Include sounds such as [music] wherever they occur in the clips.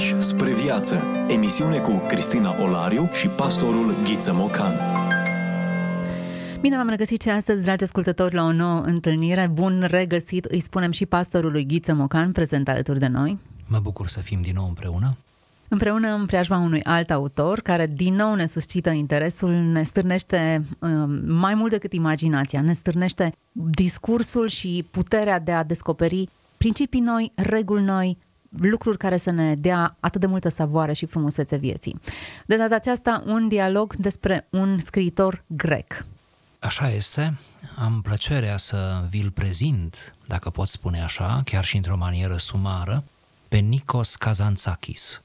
Pași spre viață. Emisiune cu Cristina Olariu și pastorul Ghiță Mocan. Bine v-am regăsit și astăzi, dragi ascultători, la o nouă întâlnire. Bun regăsit, îi spunem și pastorului Ghiță Mocan, prezent alături de noi. Mă bucur să fim din nou împreună. Împreună în preajma unui alt autor care din nou ne suscită interesul, ne stârnește um, mai mult decât imaginația, ne stârnește discursul și puterea de a descoperi principii noi, reguli noi, lucruri care să ne dea atât de multă savoare și frumusețe vieții. De data aceasta, un dialog despre un scriitor grec. Așa este. Am plăcerea să vi-l prezint, dacă pot spune așa, chiar și într-o manieră sumară, pe Nikos Kazantzakis.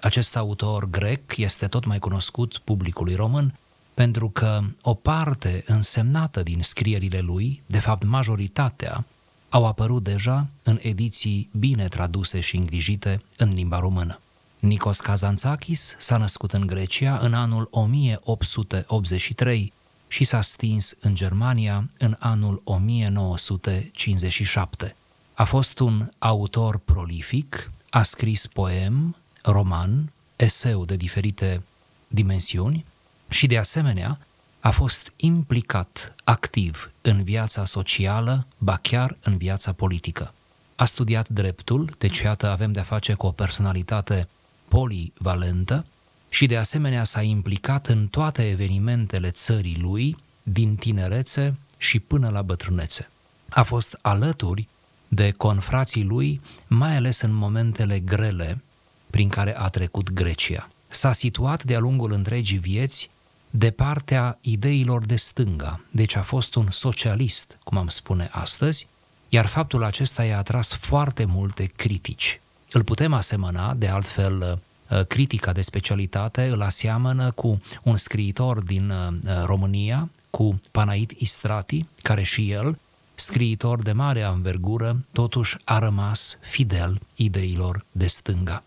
Acest autor grec este tot mai cunoscut publicului român pentru că o parte însemnată din scrierile lui, de fapt majoritatea, au apărut deja în ediții bine traduse și îngrijite în limba română. Nikos Kazantzakis s-a născut în Grecia în anul 1883 și s-a stins în Germania în anul 1957. A fost un autor prolific, a scris poem, roman, eseu de diferite dimensiuni și de asemenea a fost implicat activ în viața socială, ba chiar în viața politică. A studiat dreptul, deci iată avem de-a face cu o personalitate polivalentă și de asemenea s-a implicat în toate evenimentele țării lui, din tinerețe și până la bătrânețe. A fost alături de confrații lui, mai ales în momentele grele prin care a trecut Grecia. S-a situat de-a lungul întregii vieți de partea ideilor de stânga, deci a fost un socialist, cum am spune astăzi, iar faptul acesta i-a atras foarte multe critici. Îl putem asemăna, de altfel, uh, critica de specialitate îl aseamănă cu un scriitor din uh, România, cu Panait Istrati, care și el, scriitor de mare anvergură, totuși a rămas fidel ideilor de stânga.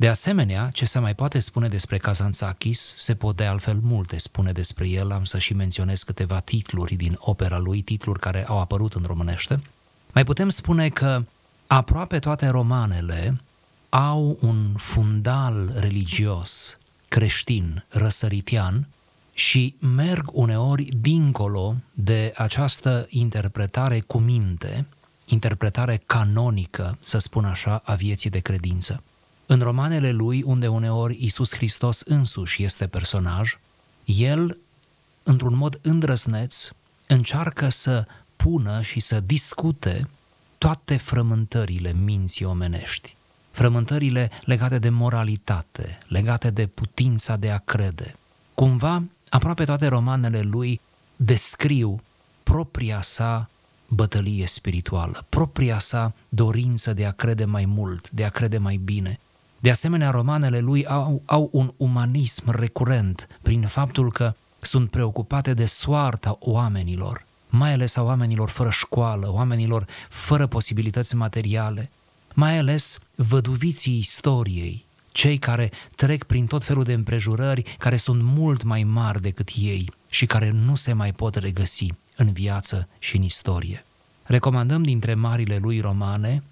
De asemenea, ce se mai poate spune despre Kazantzakis, se pot de altfel multe spune despre el, am să și menționez câteva titluri din opera lui, titluri care au apărut în românește. Mai putem spune că aproape toate romanele au un fundal religios, creștin, răsăritian și merg uneori dincolo de această interpretare cu minte, interpretare canonică, să spun așa, a vieții de credință. În romanele lui, unde uneori Isus Hristos însuși este personaj, el, într-un mod îndrăzneț, încearcă să pună și să discute toate frământările minții omenești. Frământările legate de moralitate, legate de putința de a crede. Cumva, aproape toate romanele lui descriu propria sa bătălie spirituală, propria sa dorință de a crede mai mult, de a crede mai bine, de asemenea, romanele lui au, au un umanism recurent prin faptul că sunt preocupate de soarta oamenilor, mai ales a oamenilor fără școală, oamenilor fără posibilități materiale, mai ales văduviții istoriei, cei care trec prin tot felul de împrejurări care sunt mult mai mari decât ei și care nu se mai pot regăsi în viață și în istorie. Recomandăm dintre marile lui romane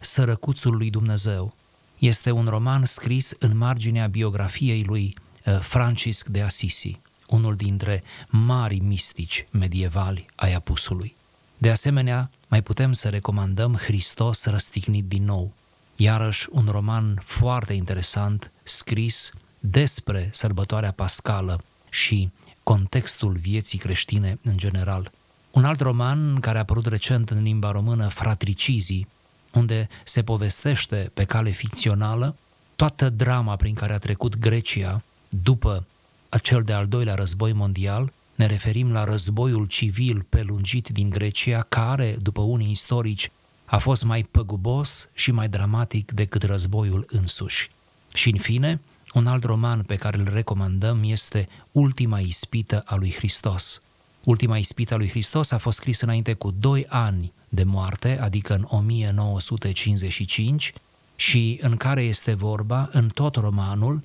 Sărăcuțul lui Dumnezeu, este un roman scris în marginea biografiei lui uh, Francisc de Assisi, unul dintre mari mistici medievali ai apusului. De asemenea, mai putem să recomandăm Hristos răstignit din nou, iarăși un roman foarte interesant scris despre sărbătoarea pascală și contextul vieții creștine în general. Un alt roman care a apărut recent în limba română, Fratricizii, unde se povestește pe cale ficțională toată drama prin care a trecut Grecia după acel de-al doilea război mondial, ne referim la războiul civil pelungit din Grecia, care, după unii istorici, a fost mai păgubos și mai dramatic decât războiul însuși. Și, în fine, un alt roman pe care îl recomandăm este Ultima ispită a lui Hristos. Ultima ispită a lui Hristos a fost scris înainte cu doi ani de moarte, adică în 1955, și în care este vorba în tot romanul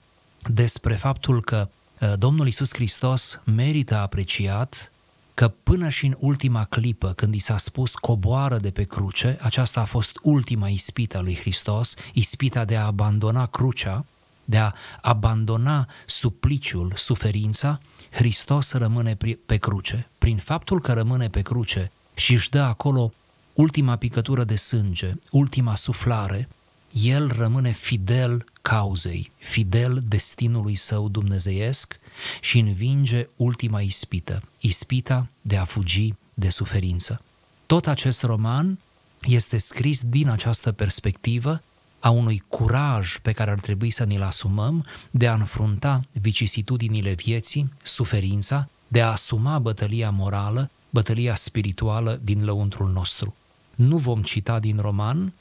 despre faptul că uh, Domnul Isus Hristos merită apreciat că până și în ultima clipă, când i s-a spus coboară de pe cruce, aceasta a fost ultima ispită a lui Hristos, ispita de a abandona crucea, de a abandona supliciul, suferința, Hristos rămâne pe cruce. Prin faptul că rămâne pe cruce și își dă acolo ultima picătură de sânge, ultima suflare, el rămâne fidel cauzei, fidel destinului său dumnezeiesc și învinge ultima ispită, ispita de a fugi de suferință. Tot acest roman este scris din această perspectivă a unui curaj pe care ar trebui să ni-l asumăm de a înfrunta vicisitudinile vieții, suferința, de a asuma bătălia morală, bătălia spirituală din lăuntrul nostru. Nu vom cita din roman,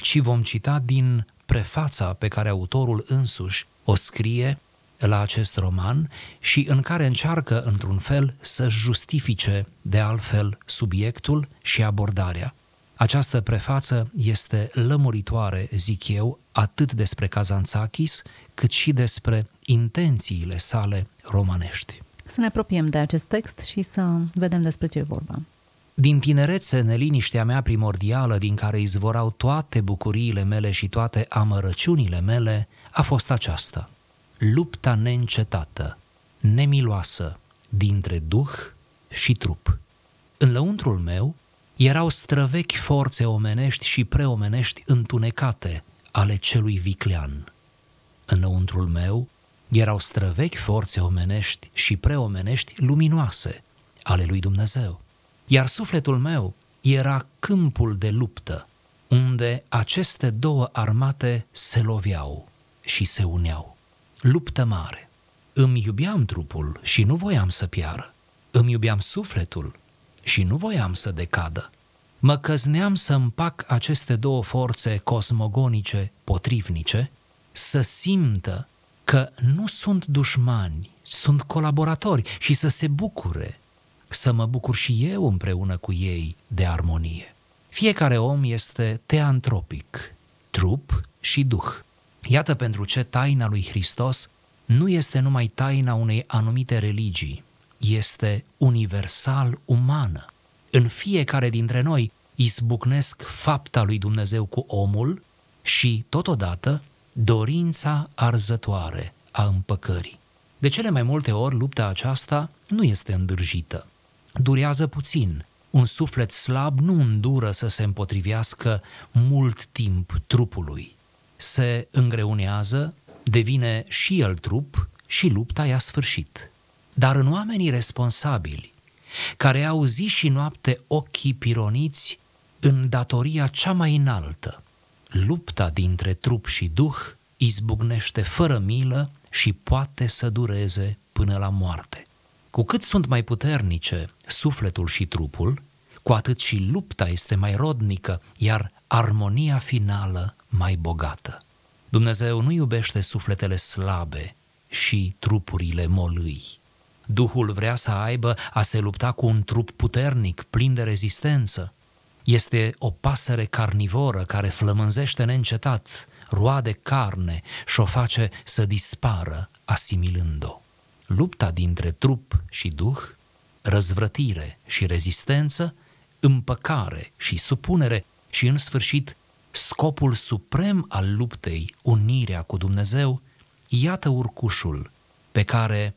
ci vom cita din prefața pe care autorul însuși o scrie la acest roman și în care încearcă, într-un fel, să justifice de altfel subiectul și abordarea. Această prefață este lămuritoare, zic eu, atât despre Kazantzakis, cât și despre intențiile sale romanești. Să ne apropiem de acest text și să vedem despre ce e vorba. Din tinerețe, neliniștea mea primordială, din care izvorau toate bucuriile mele și toate amărăciunile mele, a fost aceasta. Lupta neîncetată, nemiloasă, dintre duh și trup. În lăuntrul meu erau străvechi forțe omenești și preomenești întunecate ale celui viclean. Înăuntrul meu erau străvechi forțe omenești și preomenești luminoase ale lui Dumnezeu. Iar sufletul meu era câmpul de luptă, unde aceste două armate se loveau și se uneau. Luptă mare. Îmi iubeam trupul și nu voiam să piară. Îmi iubeam sufletul și nu voiam să decadă. Mă căzneam să împac aceste două forțe cosmogonice potrivnice, să simtă că nu sunt dușmani, sunt colaboratori și să se bucure, să mă bucur și eu împreună cu ei de armonie. Fiecare om este teantropic, trup și duh. Iată pentru ce taina lui Hristos nu este numai taina unei anumite religii, este universal umană. În fiecare dintre noi izbucnesc fapta lui Dumnezeu cu omul și, totodată, dorința arzătoare a împăcării. De cele mai multe ori, lupta aceasta nu este îndârjită. Durează puțin. Un suflet slab nu îndură să se împotrivească mult timp trupului. Se îngreunează, devine și el trup și lupta i-a sfârșit. Dar în oamenii responsabili, care au zi și noapte ochii pironiți în datoria cea mai înaltă, lupta dintre trup și duh izbucnește fără milă și poate să dureze până la moarte. Cu cât sunt mai puternice sufletul și trupul, cu atât și lupta este mai rodnică, iar armonia finală mai bogată. Dumnezeu nu iubește sufletele slabe și trupurile molâi. Duhul vrea să aibă a se lupta cu un trup puternic, plin de rezistență. Este o pasăre carnivoră care flămânzește neîncetat, roade carne și o face să dispară asimilând-o. Lupta dintre trup și duh, răzvrătire și rezistență, împăcare și supunere și, în sfârșit, scopul suprem al luptei, unirea cu Dumnezeu, iată urcușul pe care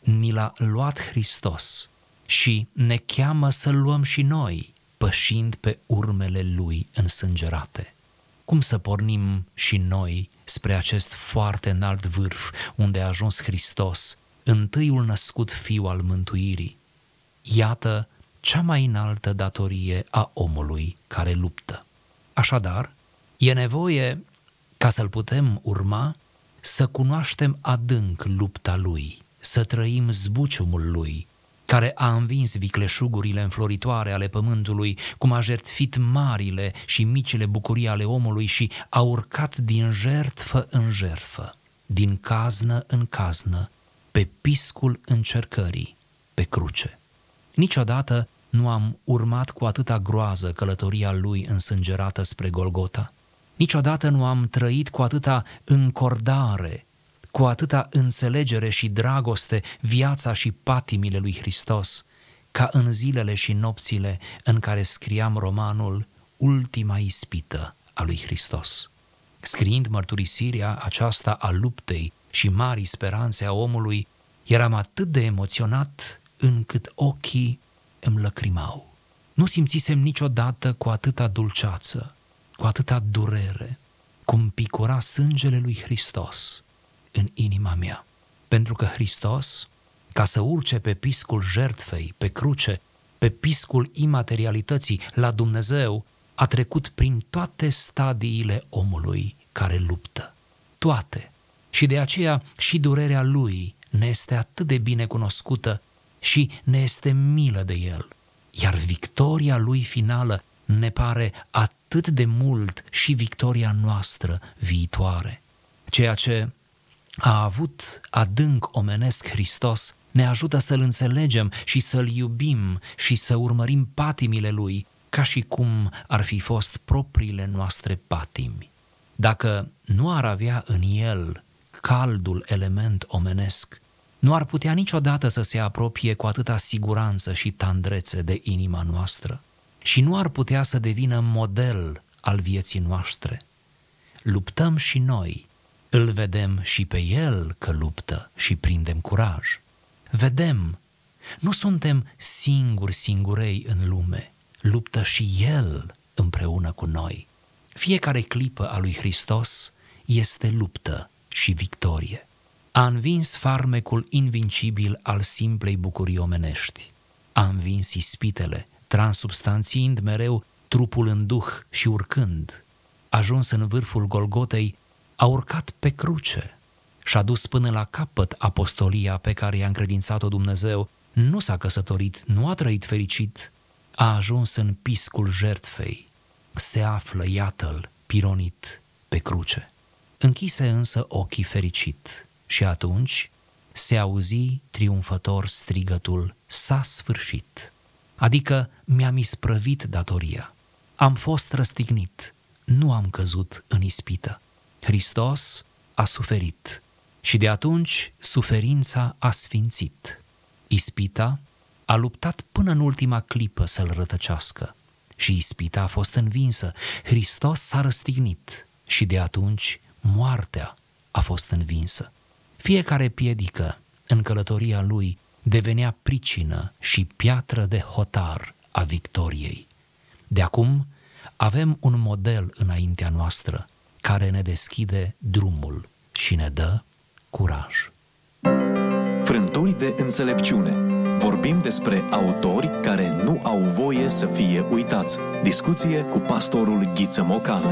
ni l-a luat Hristos și ne cheamă să luăm și noi, pășind pe urmele Lui însângerate. Cum să pornim și noi spre acest foarte înalt vârf unde a ajuns Hristos, întâiul născut fiu al mântuirii? Iată cea mai înaltă datorie a omului care luptă. Așadar, e nevoie, ca să-l putem urma, să cunoaștem adânc lupta lui, să trăim zbuciumul lui, care a învins vicleșugurile înfloritoare ale pământului, cum a jertfit marile și micile bucurii ale omului și a urcat din jertfă în jertfă, din caznă în caznă, pe piscul încercării, pe cruce. Niciodată nu am urmat cu atâta groază călătoria lui însângerată spre Golgota. Niciodată nu am trăit cu atâta încordare cu atâta înțelegere și dragoste viața și patimile lui Hristos, ca în zilele și nopțile în care scriam romanul Ultima ispită a lui Hristos. Scriind mărturisirea aceasta a luptei și mari speranțe a omului, eram atât de emoționat încât ochii îmi lăcrimau. Nu simțisem niciodată cu atâta dulceață, cu atâta durere, cum picura sângele lui Hristos în inima mea. Pentru că Hristos, ca să urce pe piscul jertfei, pe cruce, pe piscul imaterialității la Dumnezeu, a trecut prin toate stadiile omului care luptă. Toate. Și de aceea și durerea lui ne este atât de bine cunoscută și ne este milă de el. Iar victoria lui finală ne pare atât de mult și victoria noastră viitoare. Ceea ce a avut adânc omenesc Hristos ne ajută să-L înțelegem și să-L iubim și să urmărim patimile Lui ca și cum ar fi fost propriile noastre patimi. Dacă nu ar avea în El caldul element omenesc, nu ar putea niciodată să se apropie cu atâta siguranță și tandrețe de inima noastră și nu ar putea să devină model al vieții noastre. Luptăm și noi, îl vedem și pe el că luptă și prindem curaj. Vedem, nu suntem singuri singurei în lume, luptă și el împreună cu noi. Fiecare clipă a lui Hristos este luptă și victorie. A învins farmecul invincibil al simplei bucurii omenești. A învins ispitele, transubstanțiind mereu trupul în duh și urcând. Ajuns în vârful Golgotei, a urcat pe cruce și a dus până la capăt apostolia pe care i-a încredințat-o Dumnezeu. Nu s-a căsătorit, nu a trăit fericit, a ajuns în piscul jertfei. Se află, iată-l, pironit pe cruce. Închise însă ochii fericit și atunci se auzi triumfător strigătul S-a sfârșit, adică mi-am isprăvit datoria. Am fost răstignit, nu am căzut în ispită. Hristos a suferit și de atunci suferința a sfințit. Ispita a luptat până în ultima clipă să-l rătăcească și ispita a fost învinsă. Hristos s-a răstignit și de atunci moartea a fost învinsă. Fiecare piedică în călătoria lui devenea pricină și piatră de hotar a victoriei. De acum avem un model înaintea noastră care ne deschide drumul și ne dă curaj. Frânturi de înțelepciune. Vorbim despre autori care nu au voie să fie uitați. Discuție cu pastorul Ghiță Mocan.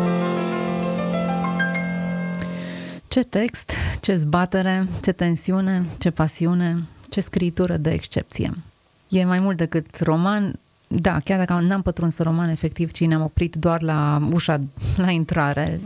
Ce text, ce zbatere, ce tensiune, ce pasiune, ce scritură de excepție. E mai mult decât roman, da, chiar dacă n-am pătruns roman efectiv, ci ne-am oprit doar la ușa, [laughs] la intrare,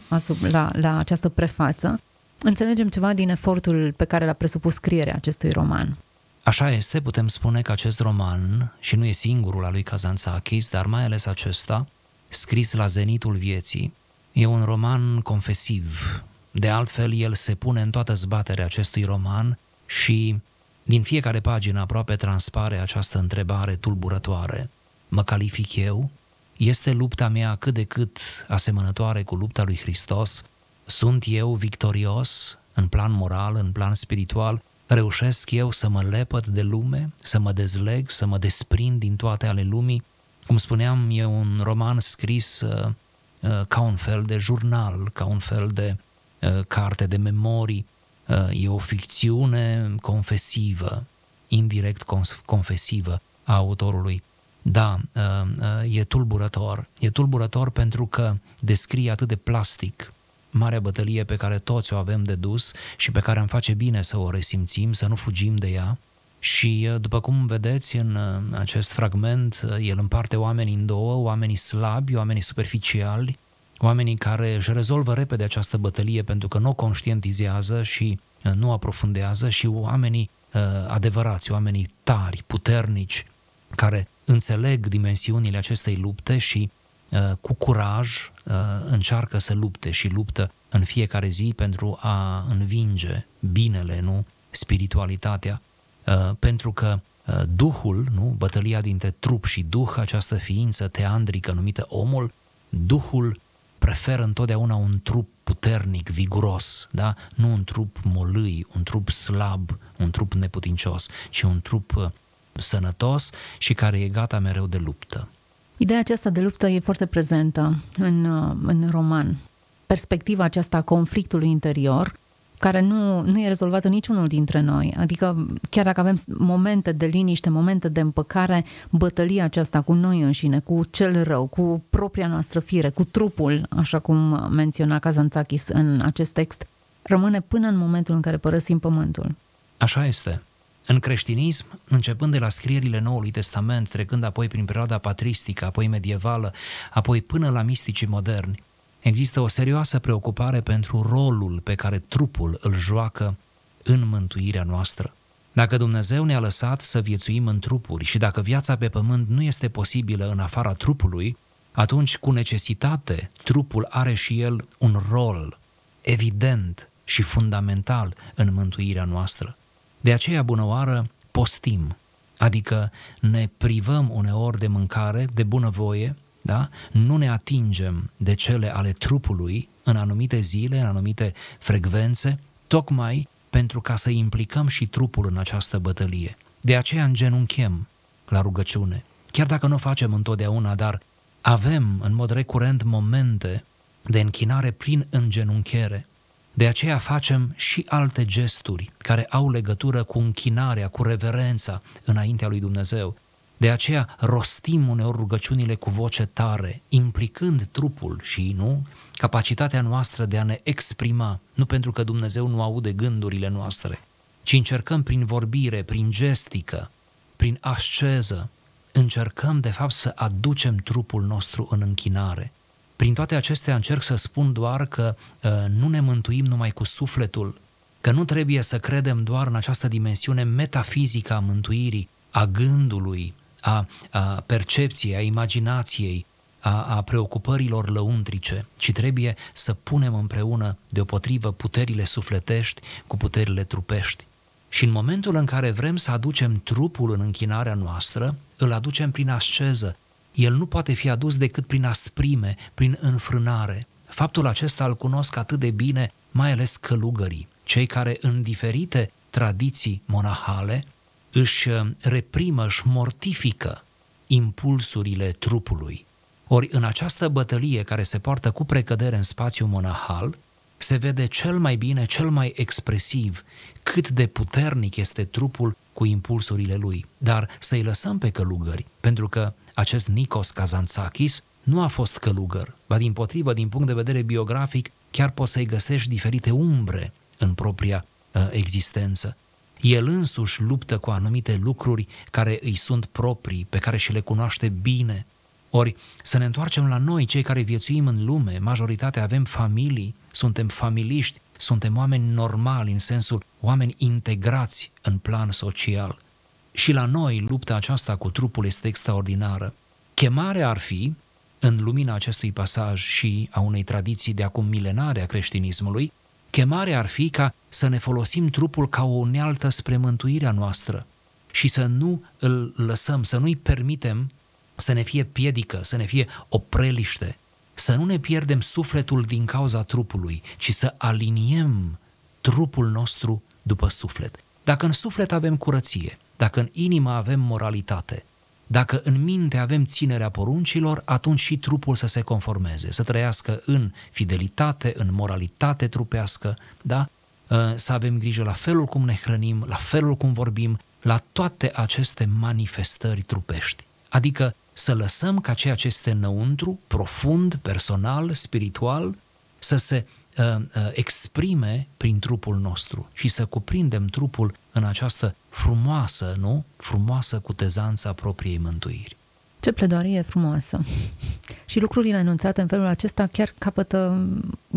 la, la această prefață, înțelegem ceva din efortul pe care l-a presupus scrierea acestui roman. Așa este, putem spune că acest roman, și nu e singurul al lui Kazantzakis, dar mai ales acesta, scris la zenitul vieții, e un roman confesiv. De altfel, el se pune în toată zbaterea acestui roman și din fiecare pagină aproape transpare această întrebare tulburătoare. Mă calific eu? Este lupta mea cât de cât asemănătoare cu lupta lui Hristos? Sunt eu victorios în plan moral, în plan spiritual? Reușesc eu să mă lepăd de lume, să mă dezleg, să mă desprind din toate ale lumii? Cum spuneam, e un roman scris uh, uh, ca un fel de jurnal, ca un fel de uh, carte de memorii. Uh, e o ficțiune confesivă, indirect confesivă a autorului. Da, uh, uh, e tulburător. E tulburător pentru că descrie atât de plastic marea bătălie pe care toți o avem de dus și pe care am face bine să o resimțim, să nu fugim de ea. Și uh, după cum vedeți în acest fragment, el împarte oamenii în două, oamenii slabi, oamenii superficiali, oamenii care își rezolvă repede această bătălie pentru că nu o conștientizează și nu aprofundează și oamenii adevărați, oamenii tari, puternici, care înțeleg dimensiunile acestei lupte și uh, cu curaj uh, încearcă să lupte și luptă în fiecare zi pentru a învinge binele, nu spiritualitatea, uh, pentru că uh, Duhul, nu? bătălia dintre trup și Duh, această ființă teandrică numită omul, Duhul preferă întotdeauna un trup puternic, viguros, da? nu un trup molâi, un trup slab, un trup neputincios, ci un trup uh, sănătos și care e gata mereu de luptă. Ideea aceasta de luptă e foarte prezentă în, uh, în roman. Perspectiva aceasta a conflictului interior, care nu, nu e rezolvată niciunul dintre noi. Adică, chiar dacă avem momente de liniște, momente de împăcare, bătălia aceasta cu noi înșine, cu cel rău, cu propria noastră fire, cu trupul, așa cum menționa Kazantzakis în acest text, rămâne până în momentul în care părăsim pământul. Așa este. În creștinism, începând de la scrierile Noului Testament, trecând apoi prin perioada patristică, apoi medievală, apoi până la misticii moderni, există o serioasă preocupare pentru rolul pe care trupul îl joacă în mântuirea noastră. Dacă Dumnezeu ne-a lăsat să viețuim în trupuri și dacă viața pe pământ nu este posibilă în afara trupului, atunci, cu necesitate, trupul are și el un rol evident și fundamental în mântuirea noastră. De aceea, bunăoară, postim, adică ne privăm uneori de mâncare, de bunăvoie, da? nu ne atingem de cele ale trupului în anumite zile, în anumite frecvențe, tocmai pentru ca să implicăm și trupul în această bătălie. De aceea îngenunchem la rugăciune, chiar dacă nu o facem întotdeauna, dar avem în mod recurent momente de închinare prin îngenunchiere, de aceea facem și alte gesturi care au legătură cu închinarea, cu reverența înaintea lui Dumnezeu. De aceea rostim uneori rugăciunile cu voce tare, implicând trupul și, nu, capacitatea noastră de a ne exprima, nu pentru că Dumnezeu nu aude gândurile noastre, ci încercăm prin vorbire, prin gestică, prin asceză, încercăm de fapt să aducem trupul nostru în închinare. Prin toate acestea încerc să spun doar că uh, nu ne mântuim numai cu sufletul, că nu trebuie să credem doar în această dimensiune metafizică a mântuirii, a gândului, a, a percepției, a imaginației, a, a preocupărilor lăuntrice, ci trebuie să punem împreună deopotrivă puterile sufletești cu puterile trupești. Și în momentul în care vrem să aducem trupul în închinarea noastră, îl aducem prin asceză, el nu poate fi adus decât prin asprime, prin înfrânare. Faptul acesta îl cunosc atât de bine, mai ales călugării, cei care în diferite tradiții monahale își uh, reprimă, își mortifică impulsurile trupului. Ori în această bătălie care se poartă cu precădere în spațiul monahal, se vede cel mai bine, cel mai expresiv cât de puternic este trupul cu impulsurile lui. Dar să-i lăsăm pe călugări, pentru că acest Nikos Kazantzakis nu a fost călugăr, ba din potrivă, din punct de vedere biografic, chiar poți să-i găsești diferite umbre în propria uh, existență. El însuși luptă cu anumite lucruri care îi sunt proprii, pe care și le cunoaște bine. Ori să ne întoarcem la noi, cei care viețuim în lume, majoritatea avem familii, suntem familiști, suntem oameni normali în sensul oameni integrați în plan social. Și la noi lupta aceasta cu trupul este extraordinară. Chemarea ar fi, în lumina acestui pasaj și a unei tradiții de acum milenare a creștinismului, chemarea ar fi ca să ne folosim trupul ca o unealtă spre mântuirea noastră și să nu îl lăsăm, să nu-i permitem să ne fie piedică, să ne fie opreliște, să nu ne pierdem sufletul din cauza trupului, ci să aliniem trupul nostru după suflet. Dacă în suflet avem curăție, dacă în inimă avem moralitate, dacă în minte avem ținerea poruncilor, atunci și trupul să se conformeze, să trăiască în fidelitate, în moralitate trupească, da? Ă, să avem grijă la felul cum ne hrănim, la felul cum vorbim, la toate aceste manifestări trupești. Adică să lăsăm ca ceea ce este înăuntru, profund, personal, spiritual, să se uh, uh, exprime prin trupul nostru și să cuprindem trupul în această frumoasă, nu? Frumoasă cutezanța propriei mântuiri. Ce pledoarie frumoasă! și lucrurile enunțate în felul acesta chiar capătă,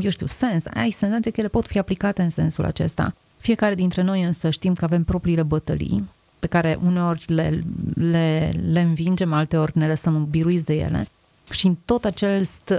eu știu, sens. Ai senzație că ele pot fi aplicate în sensul acesta. Fiecare dintre noi însă știm că avem propriile bătălii, pe care uneori le, le, le învingem, alteori ne lăsăm biruiți de ele. Și în tot acest,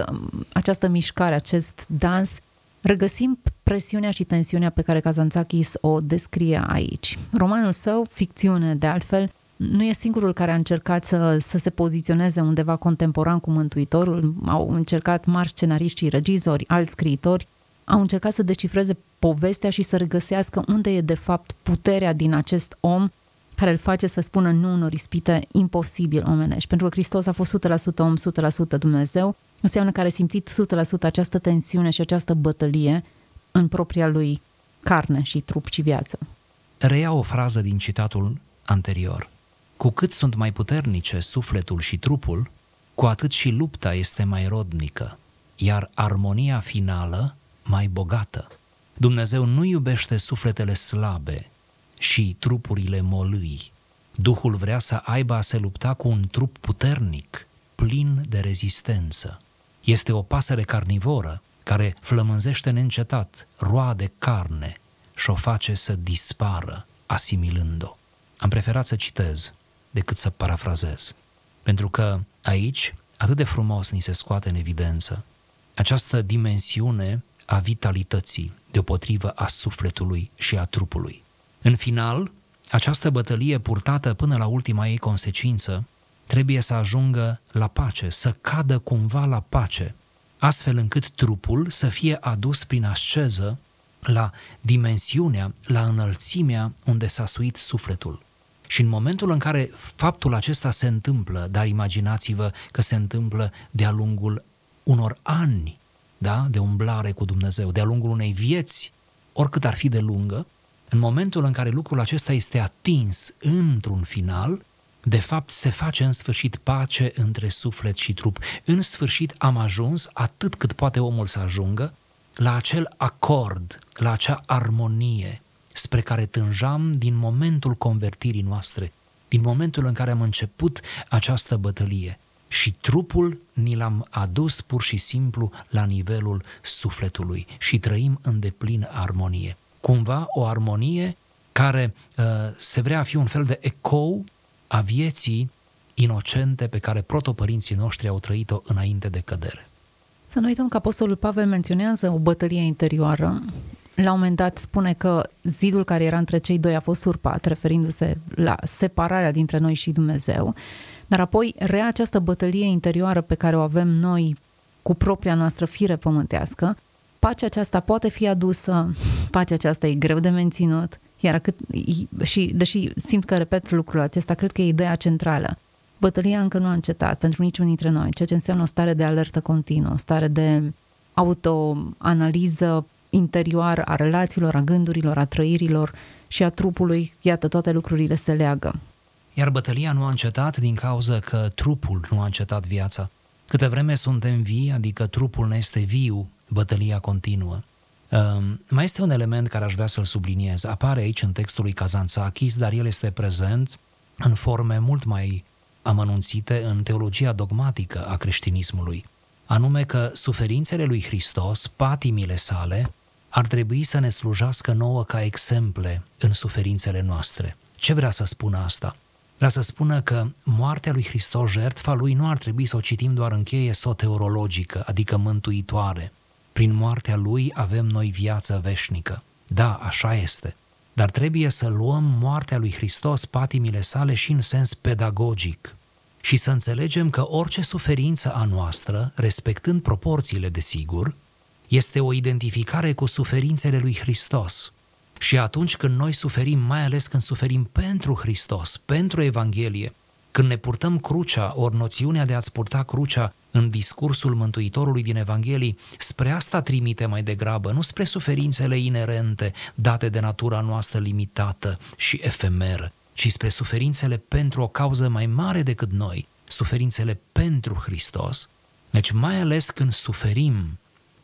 această mișcare, acest dans, regăsim presiunea și tensiunea pe care Kazantzakis o descrie aici. Romanul său, ficțiune de altfel, nu e singurul care a încercat să, să se poziționeze undeva contemporan cu Mântuitorul. Au încercat mari scenariști și regizori, alți scriitori, au încercat să decifreze povestea și să regăsească unde e de fapt puterea din acest om care îl face să spună nu unor ispite imposibil omenești. Pentru că Hristos a fost 100% om, 100% Dumnezeu, înseamnă că are simțit 100% această tensiune și această bătălie în propria lui carne și trup și viață. Reia o frază din citatul anterior. Cu cât sunt mai puternice sufletul și trupul, cu atât și lupta este mai rodnică, iar armonia finală mai bogată. Dumnezeu nu iubește sufletele slabe și trupurile molâi. Duhul vrea să aibă a se lupta cu un trup puternic, plin de rezistență. Este o pasăre carnivoră care flămânzește neîncetat, roade carne și o face să dispară, asimilând-o. Am preferat să citez decât să parafrazez, pentru că aici atât de frumos ni se scoate în evidență această dimensiune a vitalității, deopotrivă a sufletului și a trupului. În final, această bătălie purtată până la ultima ei consecință trebuie să ajungă la pace, să cadă cumva la pace, astfel încât trupul să fie adus prin asceză la dimensiunea, la înălțimea unde s-a suit sufletul. Și în momentul în care faptul acesta se întâmplă, dar imaginați-vă că se întâmplă de-a lungul unor ani da, de umblare cu Dumnezeu, de-a lungul unei vieți, oricât ar fi de lungă, în momentul în care lucrul acesta este atins într-un final, de fapt se face în sfârșit pace între suflet și trup. În sfârșit am ajuns, atât cât poate omul să ajungă, la acel acord, la acea armonie spre care tânjam din momentul convertirii noastre, din momentul în care am început această bătălie și trupul ni l-am adus pur și simplu la nivelul sufletului și trăim în deplin armonie. Cumva o armonie care uh, se vrea a fi un fel de ecou a vieții inocente pe care protopărinții noștri au trăit-o înainte de cădere. Să nu uităm că Apostolul Pavel menționează o bătălie interioară. La un moment dat spune că zidul care era între cei doi a fost surpat, referindu-se la separarea dintre noi și Dumnezeu. Dar apoi, rea această bătălie interioară pe care o avem noi cu propria noastră fire pământească, pacea aceasta poate fi adusă, pacea aceasta e greu de menținut, iar cât, și deși simt că repet lucrul acesta, cred că e ideea centrală. Bătălia încă nu a încetat pentru niciun dintre noi, ceea ce înseamnă o stare de alertă continuă, o stare de autoanaliză interioară a relațiilor, a gândurilor, a trăirilor și a trupului. Iată, toate lucrurile se leagă. Iar bătălia nu a încetat din cauza că trupul nu a încetat viața. Câte vreme suntem vii, adică trupul ne este viu, bătălia continuă. Uh, mai este un element care aș vrea să-l subliniez. Apare aici în textul lui Kazantzakis, dar el este prezent în forme mult mai amănunțite în teologia dogmatică a creștinismului, anume că suferințele lui Hristos, patimile sale, ar trebui să ne slujească nouă ca exemple în suferințele noastre. Ce vrea să spună asta? Vrea să spună că moartea lui Hristos, jertfa lui, nu ar trebui să o citim doar în cheie soteurologică, adică mântuitoare. Prin moartea lui avem noi viață veșnică. Da, așa este. Dar trebuie să luăm moartea lui Hristos, patimile sale și în sens pedagogic. Și să înțelegem că orice suferință a noastră, respectând proporțiile de sigur, este o identificare cu suferințele lui Hristos – și atunci când noi suferim, mai ales când suferim pentru Hristos, pentru Evanghelie, când ne purtăm crucea, ori noțiunea de a-ți purta crucea în discursul Mântuitorului din Evanghelii, spre asta trimite mai degrabă, nu spre suferințele inerente date de natura noastră limitată și efemeră, ci spre suferințele pentru o cauză mai mare decât noi, suferințele pentru Hristos. Deci mai ales când suferim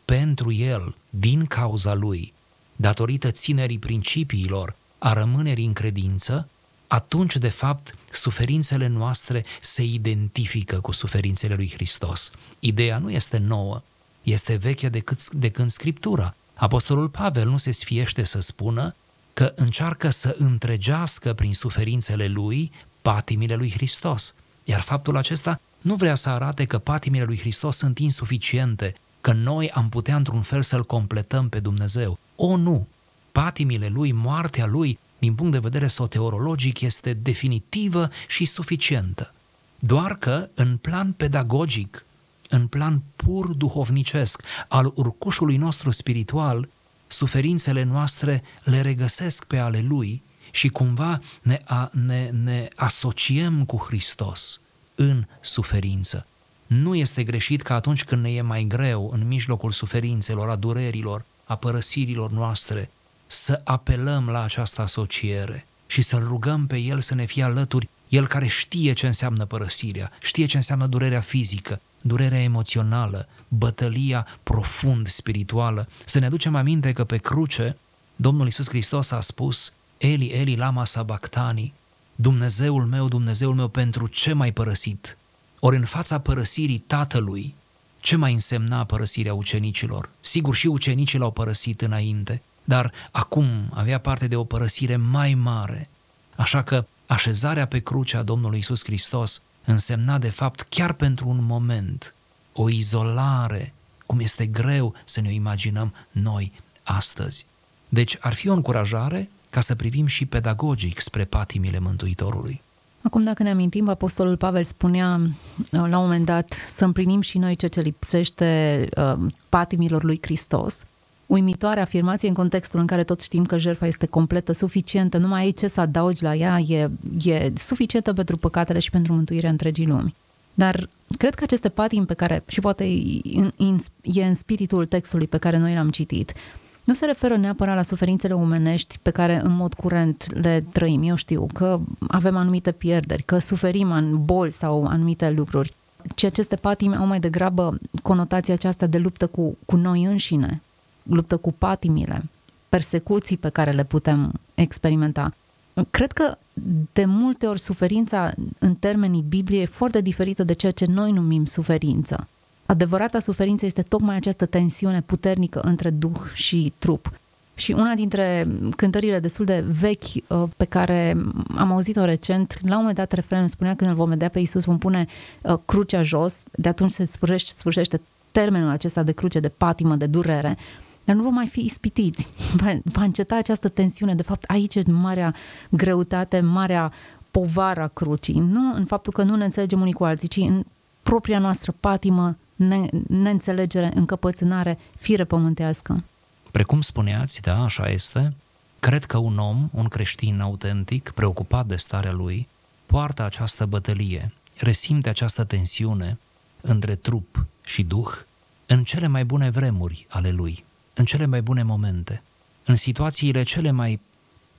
pentru El, din cauza Lui, datorită ținerii principiilor, a rămânerii în credință, atunci, de fapt, suferințele noastre se identifică cu suferințele lui Hristos. Ideea nu este nouă, este veche de, cât, de când Scriptura. Apostolul Pavel nu se sfiește să spună că încearcă să întregească prin suferințele lui patimile lui Hristos. Iar faptul acesta nu vrea să arate că patimile lui Hristos sunt insuficiente, că noi am putea într-un fel să-L completăm pe Dumnezeu. O, nu! Patimile Lui, moartea Lui, din punct de vedere soteorologic, este definitivă și suficientă. Doar că, în plan pedagogic, în plan pur duhovnicesc, al urcușului nostru spiritual, suferințele noastre le regăsesc pe ale Lui și cumva ne, a, ne, ne asociem cu Hristos în suferință. Nu este greșit că atunci când ne e mai greu, în mijlocul suferințelor, a durerilor, a părăsirilor noastre, să apelăm la această asociere și să-L rugăm pe El să ne fie alături, El care știe ce înseamnă părăsirea, știe ce înseamnă durerea fizică, durerea emoțională, bătălia profund spirituală. Să ne aducem aminte că pe cruce Domnul Iisus Hristos a spus Eli, Eli, lama sabactani, Dumnezeul meu, Dumnezeul meu, pentru ce mai părăsit? Ori în fața părăsirii tatălui, ce mai însemna părăsirea ucenicilor? Sigur, și ucenicii l-au părăsit înainte, dar acum avea parte de o părăsire mai mare. Așa că așezarea pe cruce a Domnului Isus Hristos însemna de fapt chiar pentru un moment o izolare, cum este greu să ne o imaginăm noi astăzi. Deci ar fi o încurajare ca să privim și pedagogic spre patimile Mântuitorului. Acum, dacă ne amintim, Apostolul Pavel spunea uh, la un moment dat să împlinim și noi ce ce lipsește uh, patimilor lui Hristos. Uimitoare afirmație în contextul în care toți știm că jertfa este completă, suficientă, nu mai ai ce să adaugi la ea, e, e suficientă pentru păcatele și pentru mântuirea întregii lumi. Dar cred că aceste patimi pe care, și poate e în spiritul textului pe care noi l-am citit, nu se referă neapărat la suferințele omenești pe care în mod curent le trăim. Eu știu că avem anumite pierderi, că suferim în boli sau anumite lucruri, ci aceste patimi au mai degrabă conotația aceasta de luptă cu, cu noi înșine, luptă cu patimile, persecuții pe care le putem experimenta. Cred că de multe ori suferința în termenii Bibliei e foarte diferită de ceea ce noi numim suferință. Adevărata suferință este tocmai această tensiune puternică între duh și trup. Și una dintre cântările destul de vechi uh, pe care am auzit-o recent, la un moment dat refrenul spunea când îl vom vedea pe Iisus, vom pune uh, crucea jos, de atunci se sfârșește, sfârșește termenul acesta de cruce, de patimă, de durere, dar nu vom mai fi ispitiți. [laughs] Va, va înceta această tensiune. De fapt, aici e marea greutate, marea povara crucii. Nu în faptul că nu ne înțelegem unii cu alții, ci în propria noastră patimă ne- neînțelegere, încăpățânare, fire pământească. Precum spuneați, da, așa este, cred că un om, un creștin autentic, preocupat de starea lui, poartă această bătălie, resimte această tensiune între trup și duh în cele mai bune vremuri ale lui, în cele mai bune momente, în situațiile cele mai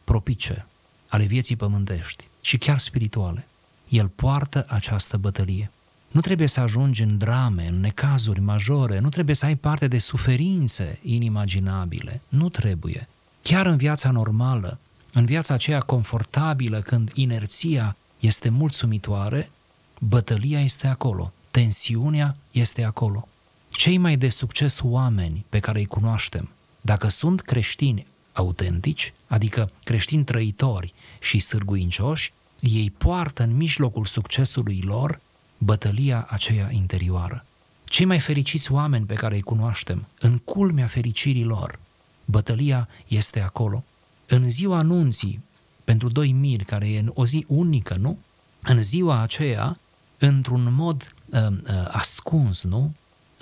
propice ale vieții pământești și chiar spirituale. El poartă această bătălie. Nu trebuie să ajungi în drame, în necazuri majore, nu trebuie să ai parte de suferințe inimaginabile. Nu trebuie. Chiar în viața normală, în viața aceea confortabilă, când inerția este mulțumitoare, bătălia este acolo, tensiunea este acolo. Cei mai de succes oameni pe care îi cunoaștem, dacă sunt creștini autentici, adică creștini trăitori și sârguincioși, ei poartă în mijlocul succesului lor bătălia aceea interioară. Cei mai fericiți oameni pe care îi cunoaștem, în culmea fericirii lor, bătălia este acolo. În ziua anunții, pentru doi miri, care e o zi unică, nu? În ziua aceea, într-un mod uh, uh, ascuns, nu?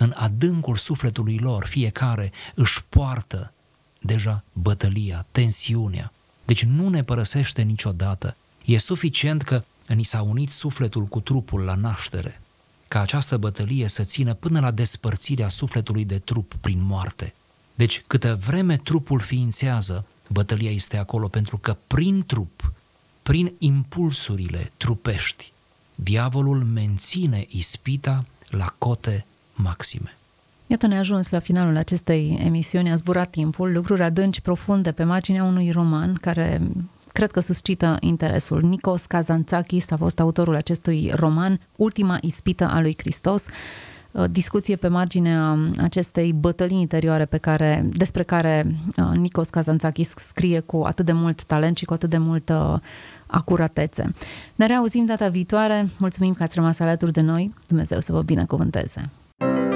În adâncul sufletului lor, fiecare își poartă deja bătălia, tensiunea. Deci nu ne părăsește niciodată. E suficient că ni s-a unit sufletul cu trupul la naștere, ca această bătălie să țină până la despărțirea sufletului de trup prin moarte. Deci, câtă vreme trupul ființează, bătălia este acolo pentru că prin trup, prin impulsurile trupești, diavolul menține ispita la cote maxime. Iată ne ajuns la finalul acestei emisiuni, a zburat timpul, lucruri adânci, profunde pe marginea unui roman care cred că suscită interesul. Nikos Kazantzakis a fost autorul acestui roman, Ultima ispită a lui Hristos, discuție pe marginea acestei bătălii interioare pe care, despre care uh, Nikos Kazantzakis scrie cu atât de mult talent și cu atât de multă acuratețe. Ne reauzim data viitoare. Mulțumim că ați rămas alături de noi. Dumnezeu să vă binecuvânteze.